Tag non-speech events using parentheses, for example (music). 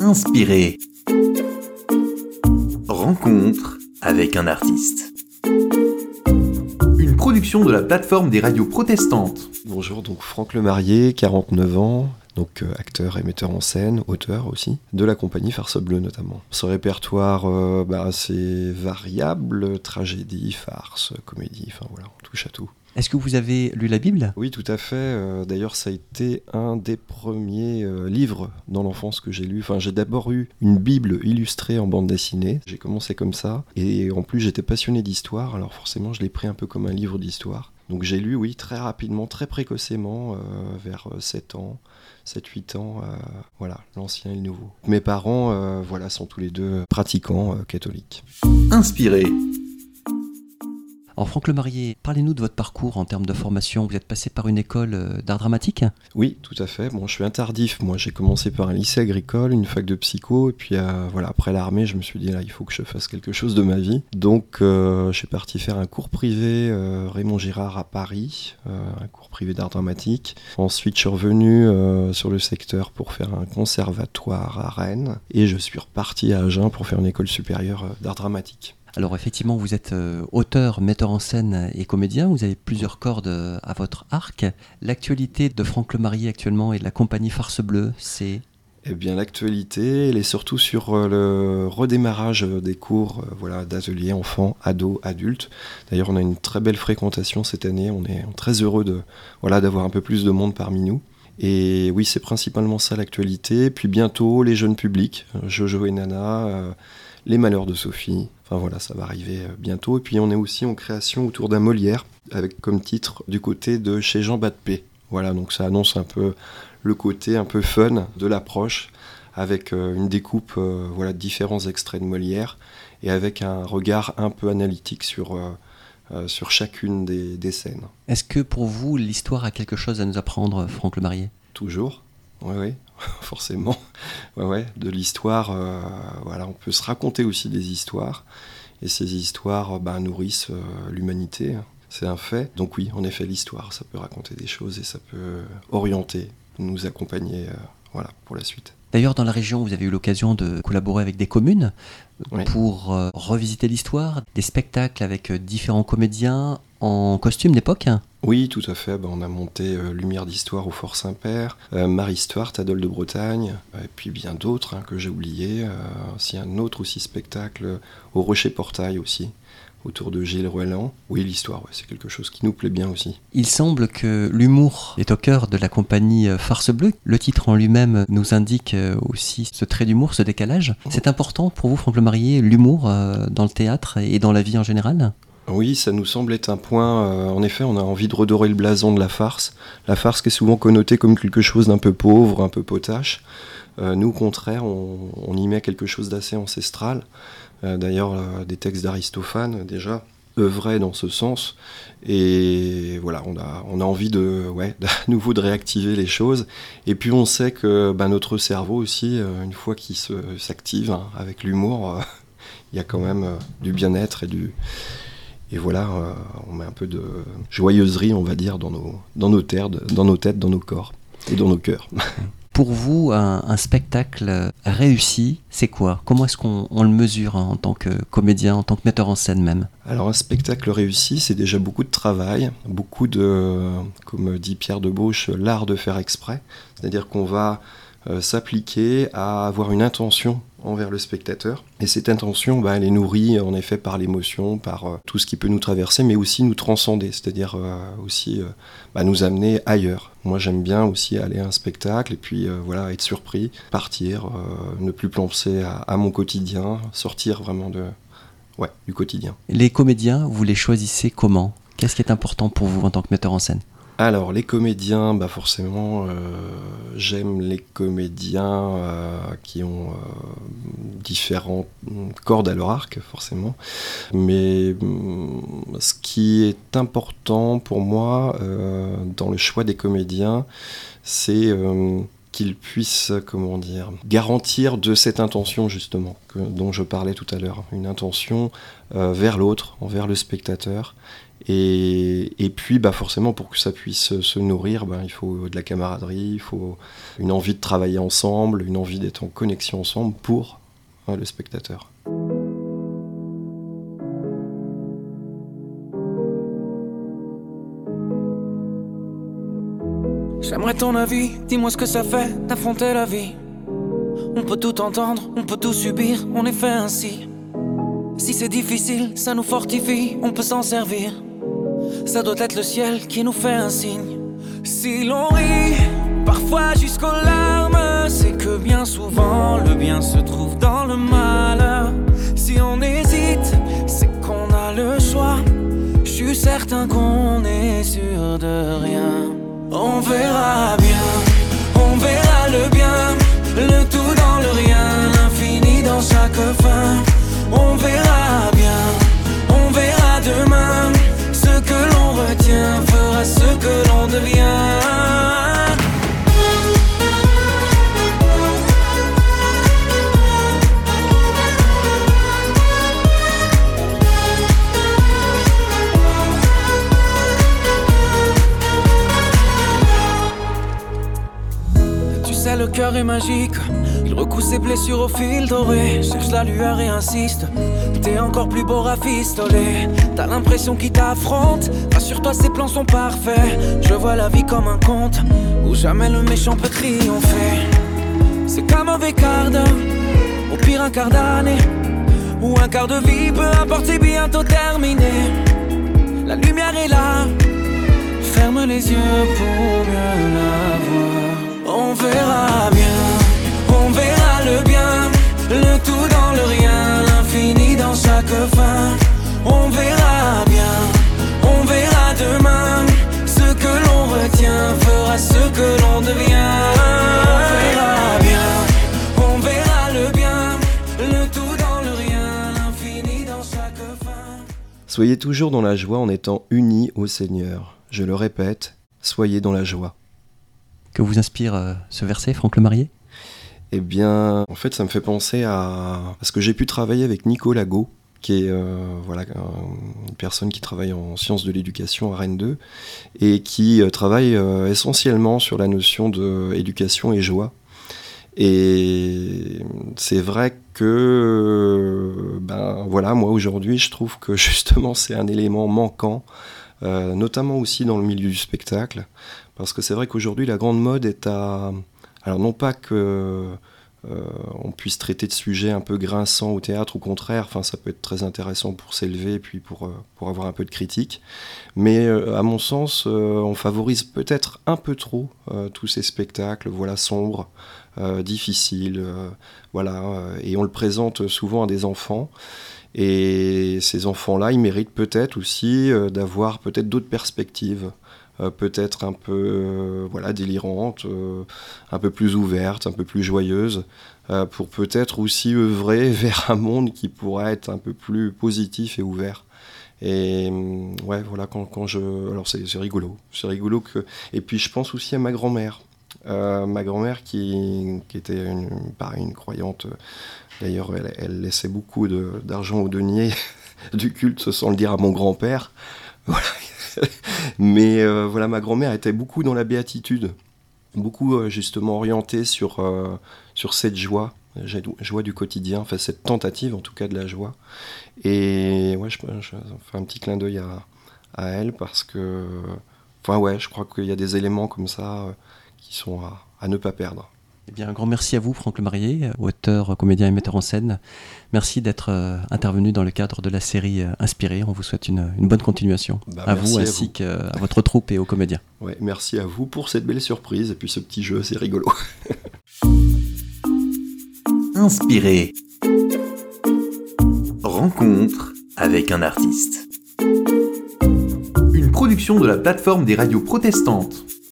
Inspiré. Rencontre avec un artiste. Une production de la plateforme des radios protestantes. Bonjour, donc Franck Lemarié, 49 ans, donc euh, acteur et metteur en scène, auteur aussi, de la compagnie Farce Bleue notamment. Ce répertoire euh, bah, assez variable, tragédie, farce, comédie, enfin voilà, on touche à tout. Est-ce que vous avez lu la Bible? Oui, tout à fait. Euh, d'ailleurs, ça a été un des premiers euh, livres dans l'enfance que j'ai lu. Enfin, j'ai d'abord eu une Bible illustrée en bande dessinée. J'ai commencé comme ça. Et en plus, j'étais passionné d'histoire. Alors forcément, je l'ai pris un peu comme un livre d'histoire. Donc j'ai lu, oui, très rapidement, très précocement, euh, vers 7 ans, 7-8 ans, voilà, l'ancien et le nouveau. Mes parents, voilà, sont tous les deux pratiquants catholiques. Inspiré alors Franck Lemarié, parlez-nous de votre parcours en termes de formation. Vous êtes passé par une école euh, d'art dramatique Oui, tout à fait. Bon, je suis un tardif. Moi, j'ai commencé par un lycée agricole, une fac de psycho, et puis euh, voilà, après l'armée, je me suis dit là, il faut que je fasse quelque chose de ma vie. Donc, euh, je suis parti faire un cours privé Raymond Girard à Paris, un cours privé d'art dramatique. Ensuite, je suis revenu sur le secteur pour faire un conservatoire à Rennes, et je suis reparti à Agen pour faire une école supérieure d'art dramatique. Alors effectivement, vous êtes euh, auteur, metteur en scène et comédien, vous avez plusieurs cordes euh, à votre arc. L'actualité de Franck Lemarié actuellement et de la compagnie Farce Bleue, c'est? Eh bien, l'actualité, elle est surtout sur euh, le redémarrage des cours voilà, d'ateliers enfants, ados, adultes. D'ailleurs, on a une très belle fréquentation cette année. On est très heureux de, voilà, d'avoir un peu plus de monde parmi nous. Et oui, c'est principalement ça l'actualité. Puis bientôt, les jeunes publics, Jojo et Nana, Les Malheurs de Sophie, Enfin voilà, ça va arriver euh, bientôt. Et puis on est aussi en création autour d'un Molière, avec comme titre du côté de chez Jean Batpé. Voilà, donc ça annonce un peu le côté un peu fun de l'approche, avec euh, une découpe euh, voilà, de différents extraits de Molière, et avec un regard un peu analytique sur, sur chacune des, des scènes. Est-ce que pour vous, l'histoire a quelque chose à nous apprendre, Franck Le Marié Toujours, oui, oui. (laughs) forcément. Ouais, ouais, de l'histoire, euh, voilà, on peut se raconter aussi des histoires. Et ces histoires bah, nourrissent euh, l'humanité. C'est un fait. Donc oui, en effet, l'histoire, ça peut raconter des choses et ça peut orienter, nous accompagner euh, voilà, pour la suite. D'ailleurs, dans la région, vous avez eu l'occasion de collaborer avec des communes pour revisiter l'histoire, des spectacles avec différents comédiens en costume d'époque oui, tout à fait. Ben, on a monté euh, Lumière d'Histoire au Fort Saint-Père, euh, Marie-Histoire, Tadol de Bretagne, et puis bien d'autres hein, que j'ai oubliés. Euh, a un autre aussi spectacle au Rocher Portail aussi, autour de Gilles Roeland. Oui, l'histoire, c'est quelque chose qui nous plaît bien aussi. Il semble que l'humour est au cœur de la compagnie Farce Bleue. Le titre en lui-même nous indique aussi ce trait d'humour, ce décalage. C'est important pour vous, Franck Le Marié, l'humour dans le théâtre et dans la vie en général? Oui, ça nous semble être un point. Euh, en effet, on a envie de redorer le blason de la farce. La farce qui est souvent connotée comme quelque chose d'un peu pauvre, un peu potache. Euh, nous, au contraire, on, y met quelque chose d'assez ancestral. Euh, d'ailleurs, des textes d'Aristophane, déjà, œuvraient dans ce sens. Et voilà, on a, envie de, ouais, (laughs) à nouveau de réactiver les choses. Et puis, on sait que bah, notre cerveau aussi, une fois qu'il s'active hein, avec l'humour, (laughs) il y a quand même du bien-être et du et voilà, euh, on met un peu de joyeuserie, on va dire, dans nos, dans nos, terres, dans nos têtes, dans nos corps et dans nos cœurs. (laughs) Pour vous, un, spectacle réussi, c'est quoi? Comment est-ce qu'on le mesure en tant que comédien, en tant que metteur en scène même? Alors un spectacle réussi, c'est déjà beaucoup de travail, beaucoup de, comme dit Pierre Debauche, l'art de faire exprès. C'est-à-dire qu'on va euh, s'appliquer à avoir une intention envers le spectateur. Et cette intention, bah, elle est nourrie en effet par l'émotion, par euh, tout ce qui peut nous traverser, mais aussi nous transcender, c'est-à-dire euh, aussi bah, nous amener ailleurs. Moi j'aime bien aussi aller à un spectacle et puis voilà être surpris, partir, ne plus penser à, à, mon quotidien, sortir vraiment de, ouais, du quotidien. Les comédiens, vous les choisissez comment? Qu'est-ce qui est important pour vous en tant que metteur en scène? Alors, les comédiens, bah forcément, euh, j'aime les comédiens euh, qui ont euh, différentes cordes à leur arc, forcément. Mais mm, ce qui est important pour moi dans le choix des comédiens, c'est qu'ils puissent, comment dire, garantir de cette intention justement dont je parlais tout à l'heure, une intention vers l'autre, envers le spectateur, Et, puis, bah, forcément, pour que ça puisse se nourrir, bah, il faut de la camaraderie, il faut une envie de travailler ensemble, une envie d'être en connexion ensemble pour hein, le spectateur. J'aimerais ton avis, dis-moi ce que ça fait d'affronter la vie. On peut tout entendre, on peut tout subir, on est fait ainsi. Si c'est difficile, ça nous fortifie, on peut s'en servir. Ça doit être le ciel qui nous fait un signe. Si l'on rit, parfois jusqu'aux larmes, c'est que bien souvent le bien se trouve dans le mal. Si on hésite, c'est qu'on a le choix. Je suis certain qu'on est sûr de rien. On verra bien, on verra le bien, le tout dans le rien, l'infini dans chaque fin. On verra le cœur est magique. Recoue ses blessures au fil doré. Cherche la lueur et insiste. T'es encore plus beau rafistolé. T'as l'impression qu'il t'affronte. Rassure-toi, ses plans sont parfaits. Je vois la vie comme un conte où jamais le méchant peut triompher. C'est qu'un mauvais quart d'heure, au pire un quart d'année. Ou un quart de vie, peu importe, c'est bientôt terminé. La lumière est là. Ferme les yeux pour mieux la voir. On verra bien, on verra le bien, le tout dans le rien, l'infini dans chaque fin. On verra bien, on verra demain, ce que l'on retient fera ce que l'on devient. On verra bien, on verra le bien, le tout dans le rien, l'infini dans chaque fin. Soyez toujours dans la joie en étant unis au Seigneur. Je le répète, soyez dans la joie. Que vous inspire euh, ce verset, Franck Le Marié Eh bien, en fait, ça me fait penser à. Parce que j'ai pu travailler avec Nico Lago, qui est euh, voilà, une personne qui travaille en sciences de l'éducation à Rennes 2 et qui euh, travaille essentiellement sur la notion d'éducation et joie. Et c'est vrai que, ben voilà, moi aujourd'hui, je trouve que (laughs) justement c'est un élément manquant, notamment aussi dans le milieu du spectacle, parce que c'est vrai qu'aujourd'hui, la grande mode est à. Alors, non pas que. Euh, on puisse traiter de sujets un peu grinçants au théâtre, au contraire, ça peut être très intéressant pour s'élever et puis pour, euh, avoir un peu de critique. Mais euh, à mon sens, on favorise peut-être un peu trop tous ces spectacles, voilà, sombres, difficiles, voilà, et on le présente souvent à des enfants. Et ces enfants-là, ils méritent peut-être aussi d'avoir peut-être d'autres perspectives. Euh, peut-être un peu euh, voilà, délirante, euh, un peu plus ouverte, un peu plus joyeuse, pour peut-être aussi œuvrer (laughs) vers un monde qui pourrait être un peu plus positif et ouvert. Et ouais, voilà, quand, quand je. Alors c'est rigolo. C'est rigolo que. Et puis je pense aussi à ma grand-mère. ma grand-mère qui, qui, était une, pareil, une croyante. D'ailleurs, elle, elle, laissait beaucoup d'argent au denier (laughs) du culte, sans le dire à mon grand-père. (laughs) Voilà, (laughs) Mais euh, voilà, ma grand-mère était beaucoup dans la béatitude, beaucoup euh, justement orientée sur, euh, sur cette joie, joie du quotidien, enfin cette tentative en tout cas de la joie. Et ouais, je, fais un petit clin d'œil à, à, elle parce que, enfin ouais, je crois qu'il y a des éléments comme ça qui sont à ne pas perdre. Eh bien, un grand merci à vous, Franck Le Marié, auteur, comédien et metteur en scène. Merci d'être euh, intervenu dans le cadre de la série euh, Inspiré. On vous souhaite une, bonne continuation bah, à vous ainsi qu'à votre troupe et aux comédiens. Ouais, merci à vous pour cette belle surprise et puis ce petit jeu, c'est rigolo. (laughs) Inspiré. Rencontre avec un artiste. Une production de la plateforme des radios protestantes.